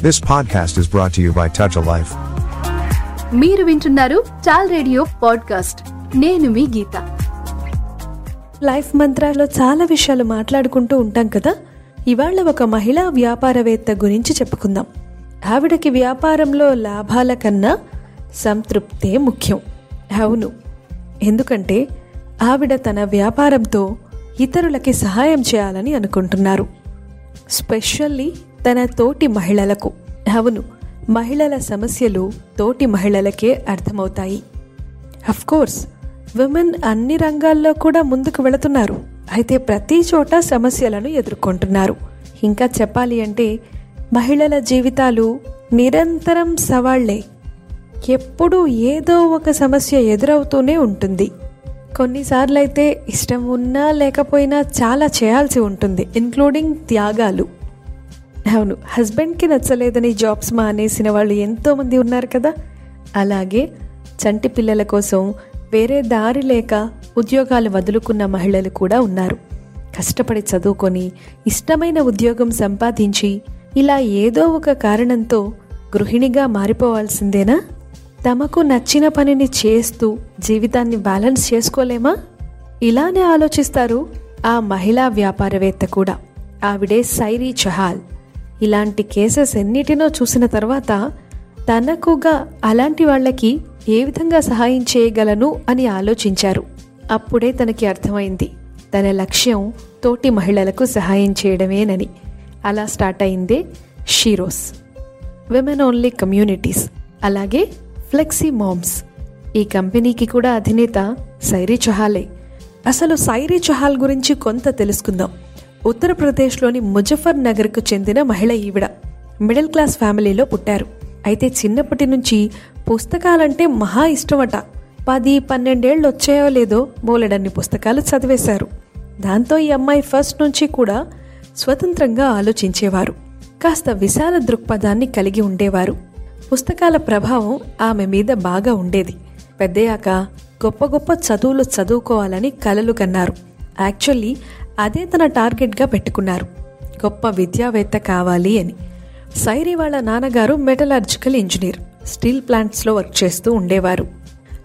This podcast is brought to you by Touch a Life. మీరు వింటున్నారు చాల్ radio podcast నేను మీ గీత. Life మంత్రాల్లో చాలా విషయాలు మాట్లాడుకుంటూ ఉంటాం కదా? ఇవాళ ఒక మహిళా వ్యాపారవేత్త గురించి చెప్పుకుందాం. ఆవిడకి వ్యాపారంలో లాభాల కన్నా సంతృప్తే ముఖ్యం. అవును. ఎందుకంటే ఆవిడ తన వ్యాపారంతో ఇతరులకి సహాయం చేయాలని అనుకుంటున్నారు. స్పెషల్లీ తన తోటి మహిళలకు. అవును మహిళల సమస్యలు తోటి మహిళలకే అర్థమవుతాయి. కోర్స్ విమెన్ అన్ని రంగాల్లో కూడా ముందుకు వెళుతున్నారు. అయితే ప్రతి చోట సమస్యలను ఎదుర్కొంటున్నారు. ఇంకా చెప్పాలి అంటే మహిళల జీవితాలు నిరంతరం సవాళ్ళే. ఎప్పుడూ ఏదో ఒక సమస్య ఎదురవుతూనే ఉంటుంది. కొన్నిసార్లు అయితే ఇష్టం ఉన్నా లేకపోయినా చాలా చేయాల్సి ఉంటుంది ఇన్క్లూడింగ్ త్యాగాలు. అవును హస్బెండ్కి నచ్చలేదని జాబ్స్ మానేసిన వాళ్ళు ఎంతోమంది ఉన్నారు కదా. అలాగే చంటి పిల్లల కోసం వేరే దారి లేక ఉద్యోగాలు వదులుకున్న మహిళలు కూడా ఉన్నారు. కష్టపడి చదువుకొని ఇష్టమైన ఉద్యోగం సంపాదించి ఇలా ఏదో ఒక కారణంతో గృహిణిగా మారిపోవాల్సిందేనా? తమకు నచ్చిన పనిని చేస్తూ జీవితాన్ని బ్యాలెన్స్ చేసుకోలేమా? ఇలానే ఆలోచిస్తారు ఆ మహిళా వ్యాపారవేత్త కూడా. ఆవిడే సైరీ చహాల్. ఇలాంటి కేసెస్ ఎన్నిటినో చూసిన తర్వాత తనకుగా అలాంటి వాళ్ళకి ఏ విధంగా సహాయం చేయగలను అని ఆలోచించారు. అప్పుడే తనకి అర్థమైంది. తన లక్ష్యం తోటి మహిళలకు సహాయం చేయడమేనని. అలా స్టార్ట్ అయిందే షీరోస్. Women only communities. అలాగే ఫ్లెక్సీ మామ్స్. ఈ కంపెనీకి కూడా అధినేత సైరీ చహాలే. అసలు సైరీ చహాల్ గురించి కొంత తెలుసుకుందాం. ఉత్తరప్రదేశ్లోని ముజఫర్ నగర్కు చెందిన మహిళ ఈవిడ. మిడిల్ క్లాస్ ఫ్యామిలీలో పుట్టారు. అయితే చిన్నప్పటి నుంచి పుస్తకాలంటే మహా ఇష్టమట. పది పన్నెండేళ్ళు వచ్చాయో లేదో బోలెడన్ని పుస్తకాలు చదివేశారు. దాంతో ఈ అమ్మాయి ఫస్ట్ నుంచి కూడా స్వతంత్రంగా ఆలోచించేవారు. కాస్త విశాల దృక్పథాన్ని కలిగి ఉండేవారు. పుస్తకాల ప్రభావం ఆమె మీద బాగా ఉండేది. పెద్దయాక గొప్ప గొప్ప చదువులు చదువుకోవాలని కలలు కన్నారు. యాక్చువల్లీ అదే తన టార్గెట్గా పెట్టుకున్నారు. గొప్ప విద్యావేత్త కావాలి అని. సైరి వాళ్ళ నాన్నగారు మెటలర్జికల్ ఇంజనీర్ స్టీల్ ప్లాంట్స్లో వర్క్ చేస్తూ ఉండేవారు.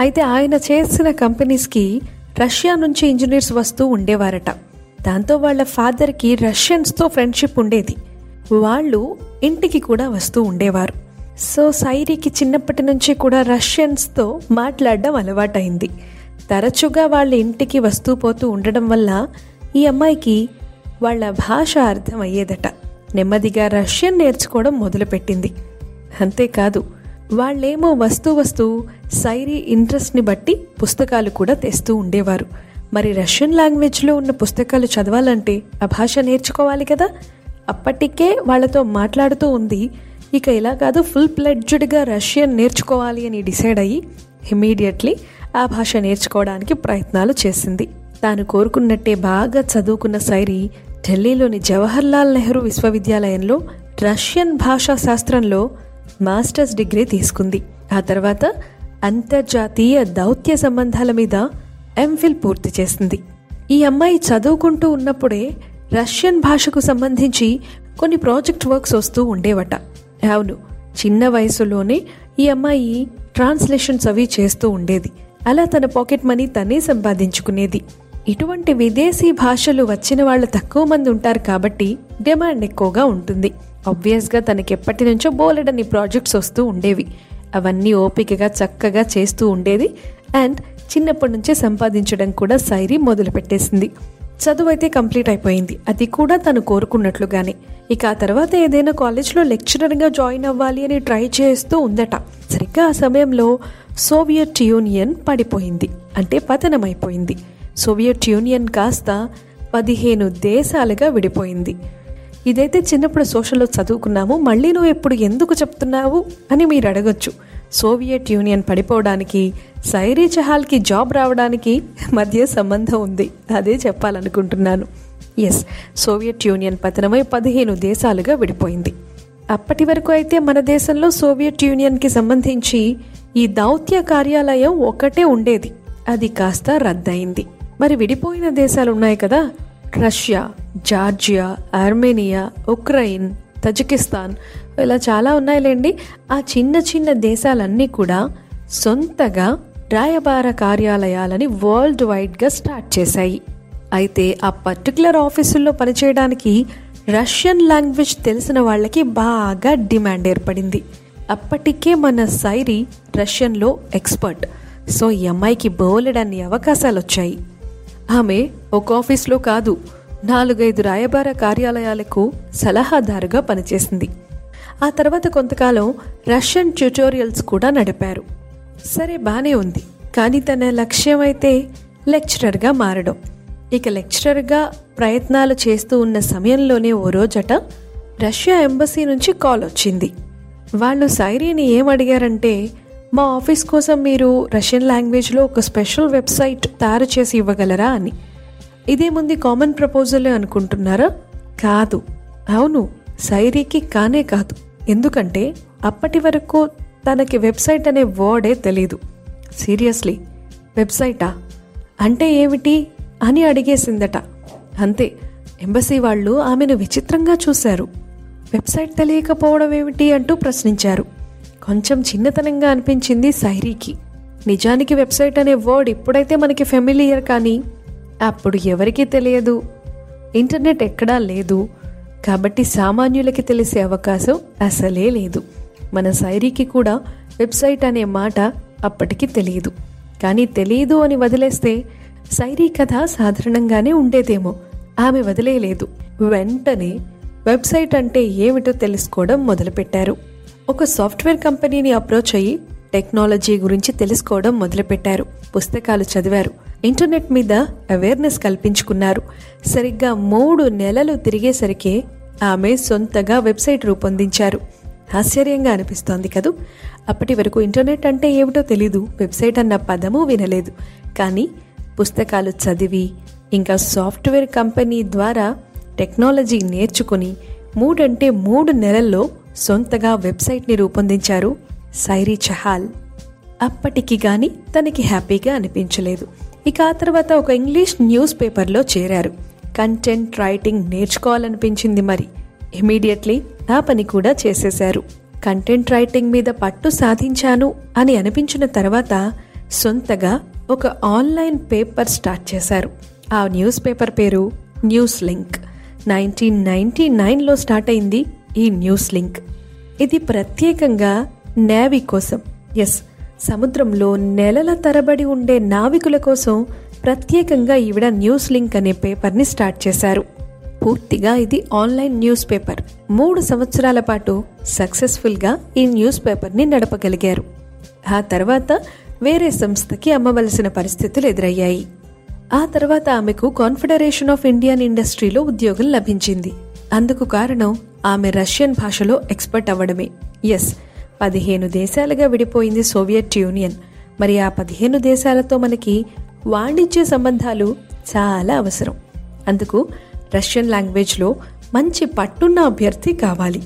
అయితే ఆయన చేసిన కంపెనీస్కి రష్యా నుంచి ఇంజనీర్స్ వస్తూ ఉండేవారట. దాంతో వాళ్ళ ఫాదర్కి రష్యన్స్తో ఫ్రెండ్షిప్ ఉండేది. వాళ్ళు ఇంటికి కూడా వస్తూ ఉండేవారు. సో సైరీకి చిన్నప్పటి నుంచి కూడా రష్యన్స్తో మాట్లాడడం అలవాటైంది. తరచుగా వాళ్ళ ఇంటికి వస్తూ పోతూ ఉండడం వల్ల ఈ అమ్మాయికి వాళ్ళ భాష అర్థమయ్యేదట. నెమ్మదిగా రష్యన్ నేర్చుకోవడం మొదలుపెట్టింది. అంతేకాదు వాళ్ళేమో వస్తూ వస్తూ సైరీ ఇంట్రెస్ట్ని బట్టి పుస్తకాలు కూడా తెస్తూ ఉండేవారు. మరి రష్యన్ లాంగ్వేజ్లో ఉన్న పుస్తకాలు చదవాలంటే ఆ భాష నేర్చుకోవాలి కదా? అప్పటికే వాళ్ళతో మాట్లాడుతూ ఉంది ఇక ఇలా కాదు ఫుల్ ప్లెడ్జ్డ్గా రష్యన్ నేర్చుకోవాలి అని డిసైడ్ అయ్యి ఇమీడియట్లీ ఆ భాష నేర్చుకోవడానికి ప్రయత్నాలు చేసింది. తాను కోరుకున్నట్టే బాగా చదువుకున్న సైరి ఢిల్లీలోని జవహర్లాల్ నెహ్రూ విశ్వవిద్యాలయంలో రష్యన్ భాషా శాస్త్రంలో మాస్టర్స్ డిగ్రీ తీసుకుంది. ఆ తర్వాత అంతర్జాతీయ దౌత్య సంబంధాల మీద ఎంఫిల్ పూర్తి చేసింది. ఈ అమ్మాయి చదువుకుంటూ ఉన్నప్పుడే రష్యన్ భాషకు సంబంధించి కొన్ని ప్రాజెక్ట్ వర్క్స్ వస్తూ ఉండేవట. అవును చిన్న వయసులోనే ఈ అమ్మాయి ట్రాన్స్లేషన్స్ అవి చేస్తూ ఉండేది. అలా తన పాకెట్ మనీ తనే సంపాదించుకునేది. ఇటువంటి విదేశీ భాషలు వచ్చిన వాళ్ళు తక్కువ మంది ఉంటారు కాబట్టి డిమాండ్ ఎక్కువగా ఉంటుంది. ఆబ్వియస్గా తనకి ఎప్పటి నుంచో బోలెడని ప్రాజెక్ట్స్ వస్తూ ఉండేవి. అవన్నీ ఓపికగా చక్కగా చేస్తూ ఉండేది. అండ్ చిన్నప్పటి నుంచే సంపాదించడం కూడా సైరి మొదలుపెట్టేసింది. చదువు అయితే కంప్లీట్ అయిపోయింది. అది కూడా తను కోరుకున్నట్లుగానే. ఇక ఆ తర్వాత ఏదైనా కాలేజ్లో లెక్చరర్గా జాయిన్ అవ్వాలి అని ట్రై చేస్తూ ఉందట. సరిగ్గా ఆ సమయంలో సోవియట్ యూనియన్ పడిపోయింది. అంటే పతనమైపోయింది. సోవియట్ యూనియన్ కాస్త పదిహేను దేశాలుగా విడిపోయింది. ఇదైతే చిన్నప్పుడు సోషల్లో చదువుకున్నాము మళ్ళీ నువ్వు ఎప్పుడు ఎందుకు చెప్తున్నావు అని మీరు అడగొచ్చు. సోవియట్ యూనియన్ పడిపోవడానికి సైరీ చహాల్కి జాబ్ రావడానికి మధ్య సంబంధం ఉంది. అదే చెప్పాలనుకుంటున్నాను. ఎస్ సోవియట్ యూనియన్ పతనమై పదిహేను దేశాలుగా విడిపోయింది. అప్పటి వరకు అయితే మన దేశంలో సోవియట్ యూనియన్కి సంబంధించి ఈ దౌత్య కార్యాలయం ఒకటే ఉండేది. అది కాస్త రద్దయింది. మరి విడిపోయిన దేశాలు ఉన్నాయి కదా. Russia Georgia Armenia Ukraine Tajikistan ఇలా చాలా ఉన్నాయిలేండి. ఆ చిన్న చిన్న దేశాలన్నీ కూడా సొంతగా రాయబార కార్యాలయాలని వరల్డ్ వైడ్గా స్టార్ట్ చేశాయి. అయితే ఆ పర్టికులర్ ఆఫీసుల్లో పనిచేయడానికి రష్యన్ లాంగ్వేజ్ తెలిసిన వాళ్ళకి బాగా డిమాండ్ ఏర్పడింది. అప్పటికే మన సైరి రష్యన్లో ఎక్స్పర్ట్. సో ఈ అమ్మాయికి బోలెడన్ని అవకాశాలు వచ్చాయి ఆమె ఒక ఆఫీస్లో కాదు నాలుగైదు రాయబార కార్యాలయాలకు సలహాదారుగా పనిచేసింది. ఆ తర్వాత కొంతకాలం రష్యన్ ట్యూటోరియల్స్ కూడా నడిపారు. సరే బానే ఉంది. కానీ తన లక్ష్యం అయితే లెక్చరర్గా మారడం. ఇక లెక్చరర్గా ప్రయత్నాలు చేస్తూ ఉన్న సమయంలోనే ఓ రోజట రష్యా ఎంబసీ నుంచి కాల్ వచ్చింది వాళ్ళు సైరీని ఏం అడిగారంటే మా ఆఫీస్ కోసం మీరు రష్యన్ లాంగ్వేజ్లో ఒక స్పెషల్ వెబ్సైట్ తయారు చేసి ఇవ్వగలరా అని. ఇదేముంది కామన్ ప్రపోజల్ అనుకుంటున్నారా? కాదు. అవును సైరీకి కానే కాదు. ఎందుకంటే అప్పటి వరకు తనకి వెబ్సైట్ అనే వర్డే తెలీదు. సీరియస్లీ వెబ్సైటా? అంటే ఏమిటి? అని అడిగేసిందట. అంతే ఎంబసీ వాళ్ళు ఆమెను విచిత్రంగా చూశారు. వెబ్సైట్ తెలియకపోవడం ఏమిటి అంటూ ప్రశ్నించారు. కొంచెం చిన్నతనంగా అనిపించింది సైరీకి. నిజానికి వెబ్సైట్ అనే వర్డ్ ఇప్పుడైతే మనకి ఫెమిలియర్ కానీ అప్పుడు ఎవరికీ తెలియదు. ఇంటర్నెట్ ఎక్కడా లేదు. కాబట్టి సామాన్యులకి తెలిసే అవకాశం అసలే లేదు. మన సైరీకి కూడా వెబ్సైట్ అనే మాట అప్పటికి తెలియదు. కానీ తెలియదు అని వదిలేస్తే సైరీ కథ సాధారణంగానే ఉండేదేమో. ఆమె వదిలేయలేదు. వెంటనే వెబ్సైట్ అంటే ఏమిటో తెలుసుకోవడం మొదలుపెట్టారు. ఒక సాఫ్ట్వేర్ కంపెనీని అప్రోచ్ అయ్యి టెక్నాలజీ గురించి తెలుసుకోవడం మొదలుపెట్టారు. పుస్తకాలు చదివారు. ఇంటర్నెట్ మీద అవేర్నెస్ కల్పించుకున్నారు. సరిగ్గా మూడు నెలలు తిరిగేసరికే ఆమె సొంతగా వెబ్సైట్ రూపొందించారు. ఆశ్చర్యంగా అనిపిస్తోంది కదూ? అప్పటి వరకు ఇంటర్నెట్ అంటే ఏమిటో తెలీదు. వెబ్సైట్ అన్న పదము వినలేదు. కానీ పుస్తకాలు చదివి ఇంకా సాఫ్ట్వేర్ కంపెనీ ద్వారా టెక్నాలజీ నేర్చుకుని మూడంటే మూడు నెలల్లో సొంతగా వెబ్సైట్ని రూపొందించారు సైరీ చహాల్. అప్పటికి గాని తనకి హ్యాపీగా అనిపించలేదు. ఇక ఆ తర్వాత ఒక ఇంగ్లీష్ న్యూస్ పేపర్లో చేరారు. కంటెంట్ రైటింగ్ నేర్చుకోవాలనిపించింది మరి. ఇమీడియట్లీ ఆ పని కూడా చేసేశారు. కంటెంట్ రైటింగ్ మీద పట్టు సాధించాను అని అనిపించిన తర్వాత సొంతగా ఒక ఆన్లైన్ పేపర్ స్టార్ట్ చేశారు. ఆ న్యూస్ పేపర్ పేరు న్యూస్ లింక్. నైన్టీన్ నైన్టీ నైన్లో స్టార్ట్ అయింది ఈ న్యూస్ లింక్. ఇది ప్రత్యేకంగా నేవీ కోసం ఎస్ సముద్రంలో నెలల తరబడి ఉండే నావికుల కోసం ప్రత్యేకంగా ఈవిడ న్యూస్ లింక్ అనే పేపర్ని స్టార్ట్ చేశారు. పూర్తిగా ఇది ఆన్లైన్ న్యూస్ పేపర్. మూడు సంవత్సరాల పాటు సక్సెస్ఫుల్గా ఈ న్యూస్ పేపర్ని నడపగలిగారు. ఆ తర్వాత వేరే సంస్థకి అమ్మవలసిన పరిస్థితులు ఎదురయ్యాయి. ఆ తర్వాత ఆమెకు కాన్ఫెడరేషన్ ఆఫ్ ఇండియన్ ఇండస్ట్రీలో ఉద్యోగం లభించింది. అందుకు కారణం ఆమె రష్యన్ భాషలో ఎక్స్పర్ట్ అవ్వడమే. ఎస్ పదిహేను దేశాలుగా విడిపోయింది సోవియట్ యూనియన్. మరి ఆ పదిహేను దేశాలతో మనకి వాణిజ్య సంబంధాలు చాలా అవసరం. అందుకు రష్యన్ లాంగ్వేజ్లో మంచి పట్టున్న అభ్యర్థి కావాలి.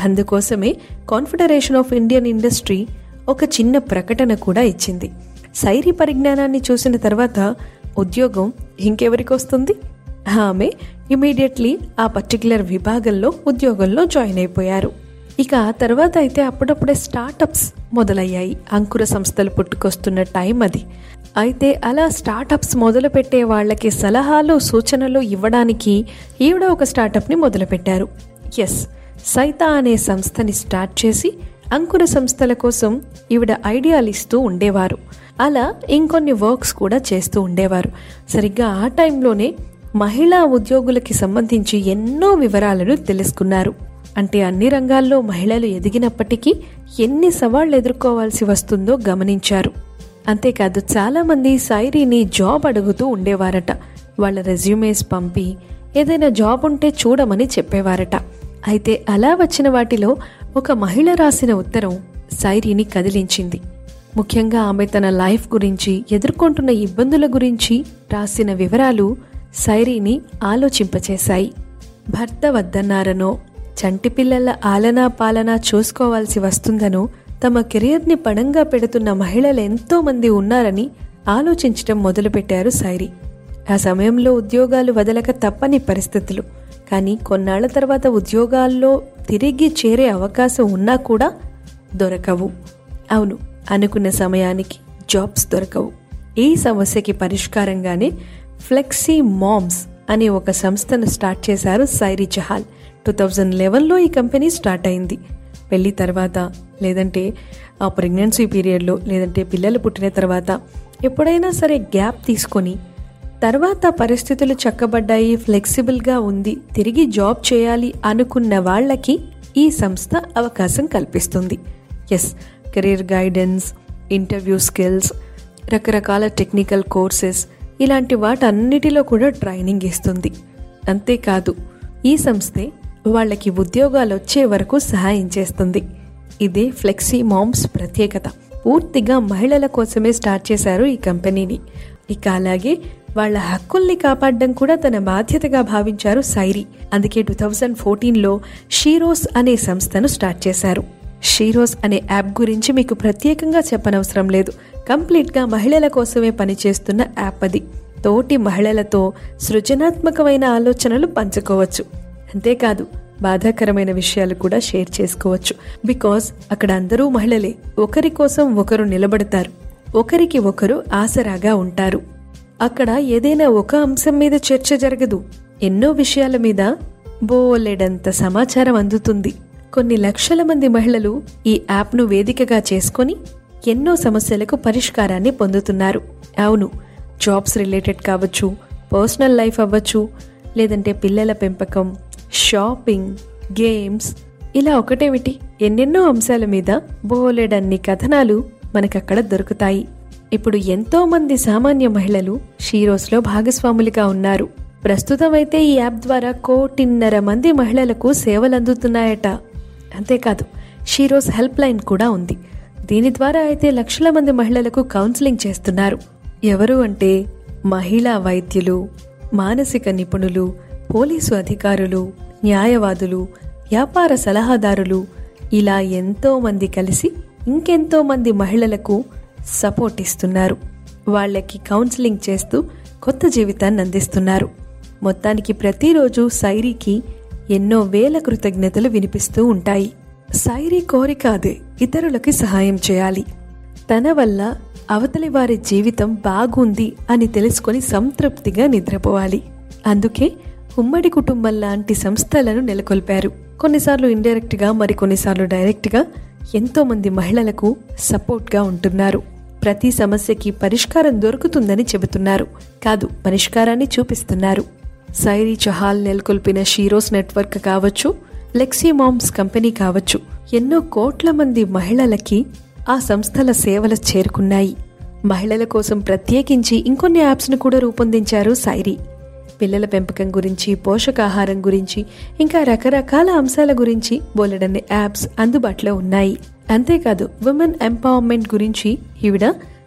అందుకోసమే కాన్ఫెడరేషన్ ఆఫ్ ఇండియన్ ఇండస్ట్రీ ఒక చిన్న ప్రకటన కూడా ఇచ్చింది. శైరీ పరిజ్ఞానాన్ని చూసిన తర్వాత ఉద్యోగం ఇంకెవరికి వస్తుంది? ఆమె ఇమీడియట్లీ ఆ పర్టికులర్ విభాగంలో ఉద్యోగంలో జాయిన్ అయిపోయారు. ఇక ఆ తర్వాత అయితే అప్పుడప్పుడే స్టార్టప్స్ మొదలయ్యాయి. అంకుర సంస్థలు పుట్టుకొస్తున్న టైం అది. అయితే అలా స్టార్టప్స్ మొదలు పెట్టే వాళ్ళకి సలహాలు సూచనలు ఇవ్వడానికి ఈవిడ ఒక స్టార్టప్ని మొదలుపెట్టారు. ఎస్ సైతా అనే సంస్థని స్టార్ట్ చేసి అంకుర సంస్థల కోసం ఈవిడ ఐడియాలు ఇస్తూ ఉండేవారు. అలా ఇంకొన్ని వర్క్స్ కూడా చేస్తూ ఉండేవారు. సరిగ్గా ఆ టైంలోనే మహిళా ఉద్యోగులకి సంబంధించి ఎన్నో వివరాలను తెలుసుకున్నారు. అంటే అన్ని రంగాల్లో మహిళలు ఎదిగినప్పటికీ ఎన్ని సవాళ్ళు ఎదుర్కోవాల్సి వస్తుందో గమనించారు. అంతేకాదు చాలామంది సైరీని జాబ్ అడుగుతూ ఉండేవారట. వాళ్ళ రెజ్యూమేస్ పంపి ఏదైనా జాబ్ ఉంటే చూడమని చెప్పేవారట. అయితే అలా వచ్చిన వాటిలో ఒక మహిళ రాసిన ఉత్తరం సైరీని కదిలించింది. ముఖ్యంగా ఆమె తన లైఫ్ గురించి ఎదుర్కొంటున్న ఇబ్బందుల గురించి రాసిన వివరాలు సైరీని ఆలోచింపచేశాయి. భర్త వద్దన్నారనో చంటి పిల్లల ఆలనా పాలనా చూసుకోవాల్సి వస్తుందనో తమ కెరియర్ని పణంగా పెడుతున్న మహిళలు ఎంతోమంది ఉన్నారని ఆలోచించటం మొదలుపెట్టారు సైరీ. ఆ సమయంలో ఉద్యోగాలు వదలక తప్పని పరిస్థితులు. కానీ కొన్నాళ్ళ తర్వాత ఉద్యోగాల్లో తిరిగి చేరే అవకాశం ఉన్నా కూడా దొరకవు. అవును అనుకున్న సమయానికి జాబ్స్ దొరకవు. ఈ సమస్యకి పరిష్కారంగానే ఫ్లెక్సీ మామ్స్ అనే ఒక సంస్థను స్టార్ట్ చేశారు సైరీ చహాల్. టూ థౌజండ్ లెవెన్లో ఈ కంపెనీ స్టార్ట్ అయింది. పెళ్ళి తర్వాత లేదంటే ఆ ప్రెగ్నెన్సీ పీరియడ్లో లేదంటే పిల్లలు పుట్టిన తర్వాత ఎప్పుడైనా సరే గ్యాప్ తీసుకొని తర్వాత పరిస్థితులు చక్కబడ్డాయి ఫ్లెక్సిబుల్గా ఉంది తిరిగి జాబ్ చేయాలి అనుకున్న వాళ్ళకి ఈ సంస్థ అవకాశం కల్పిస్తుంది. Yes career guidance interview skills రకరకాల టెక్నికల్ కోర్సెస్ ఇలాంటి వాటన్నిటిలో కూడా ట్రైనింగ్ ఇస్తుంది. అంతేకాదు ఈ సంస్థే వాళ్ళకి ఉద్యోగాలు వచ్చే వరకు సహాయం చేస్తుంది. ఇదే ఫ్లెక్సీ మామ్స్ ప్రత్యేకత. పూర్తిగా మహిళల కోసమే స్టార్ట్ చేశారు ఈ కంపెనీని. ఇక అలాగే వాళ్ళ హక్కుల్ని కాపాడడం కూడా తన బాధ్యతగా భావించారు సైరి. అందుకే టూ థౌజండ్ ఫోర్టీన్లో షీరోస్ అనే సంస్థను స్టార్ట్ చేశారు. షీరోస్ అనే యాప్ గురించి మీకు ప్రత్యేకంగా చెప్పనవసరం లేదు. కంప్లీట్గా మహిళల కోసమే పనిచేస్తున్న యాప్ అది. తోటి మహిళలతో సృజనాత్మకమైన ఆలోచనలు పంచుకోవచ్చు. అంతేకాదు బాధాకరమైన విషయాలు కూడా షేర్ చేసుకోవచ్చు. బికాస్ అక్కడ అందరూ మహిళలే. ఒకరి కోసం ఒకరు నిలబడతారు. ఒకరికి ఒకరు ఆసరాగా ఉంటారు. అక్కడ ఏదైనా ఒక అంశం మీద చర్చ జరగదు. ఎన్నో విషయాల మీద బోలెడంత సమాచారం అందుతుంది. కొన్ని లక్షల మంది మహిళలు ఈ యాప్ను వేదికగా చేసుకొని ఎన్నో సమస్యలకు పరిష్కారాన్ని పొందుతున్నారు. అవును జాబ్స్ రిలేటెడ్ కావచ్చు పర్సనల్ లైఫ్ అవ్వచ్చు లేదంటే పిల్లల పెంపకం షాపింగ్ గేమ్స్ ఇలా ఒకటేమిటి? ఎన్నెన్నో అంశాల మీద బోలెడన్ని కథనాలు మనకక్కడ దొరుకుతాయి. ఇప్పుడు ఎంతో మంది సామాన్య మహిళలు షీరోస్లో భాగస్వాములుగా ఉన్నారు. ప్రస్తుతం అయితే ఈ యాప్ ద్వారా కోటిన్నర మంది మహిళలకు సేవలు అందుతున్నాయట అంతేకాదు షీరోస్ హెల్ప్ లైన్ కూడా ఉంది. దీని ద్వారా అయితే లక్షల మంది మహిళలకు కౌన్సిలింగ్ చేస్తున్నారు. ఎవరు అంటే మహిళా వైద్యులు మానసిక నిపుణులు పోలీసు అధికారులు న్యాయవాదులు వ్యాపార సలహాదారులు ఇలా ఎంతో మంది కలిసి ఇంకెంతో మంది మహిళలకు సపోర్ట్ ఇస్తున్నారు. వాళ్ళకి కౌన్సిలింగ్ చేస్తూ కొత్త జీవితాన్ని అందిస్తున్నారు. మొత్తానికి ప్రతిరోజు సైరీకి ఎన్నో వేల కృతజ్ఞతలు వినిపిస్తూ ఉంటాయి. సైరీ కోరిక అదే. ఇతరులకి సహాయం చేయాలి. తన వల్ల అవతలి వారి జీవితం బాగుంది అని తెలుసుకొని సంతృప్తిగా నిద్రపోవాలి. అందుకే ఉమ్మడి కుటుంబం లాంటి సంస్థలను నెలకొల్పారు. కొన్నిసార్లు ఇండైరెక్ట్గా మరి కొన్నిసార్లు డైరెక్ట్గా ఎంతో మంది మహిళలకు సపోర్ట్గా ఉంటున్నారు. ప్రతి సమస్యకి పరిష్కారం దొరుకుతుందని చెబుతున్నారు. కాదు పరిష్కారాన్ని చూపిస్తున్నారు. సైరీ చహాల్ నెలకొల్పిన షీరోస్ నెట్వర్క్ కావచ్చు లెక్సీ మామ్స్ కంపెనీ కావచ్చు ఎన్నో కోట్ల మంది మహిళలకి ఆ సంస్థల సేవలు చేరుకున్నాయి. మహిళల కోసం ప్రత్యేకించి ఇంకొన్ని యాప్స్ను కూడా రూపొందించారు సైరీ. పిల్లల పెంపకం గురించి పోషకాహారం గురించి ఇంకా రకరకాల అంశాల గురించి బోలెడన్ని యాప్స్ అందుబాటులో ఉన్నాయి. అంతేకాదు ఉమెన్ ఎంపవర్మెంట్ గురించి ఈవిడ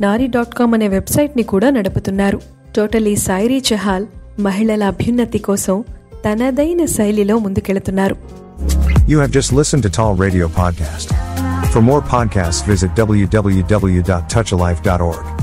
నారీ డాట్ కామ్ అనే వెబ్సైట్ని కూడా నడుపుతున్నారు. టోటలీ సాయిరీ చహాల్ మహిళల అభ్యున్నతి కోసం తనదైన శైలిలో ముందుకెళుతున్నారు You have just listened to Tall Radio Podcast. For more podcasts, visit www.touchalife.org.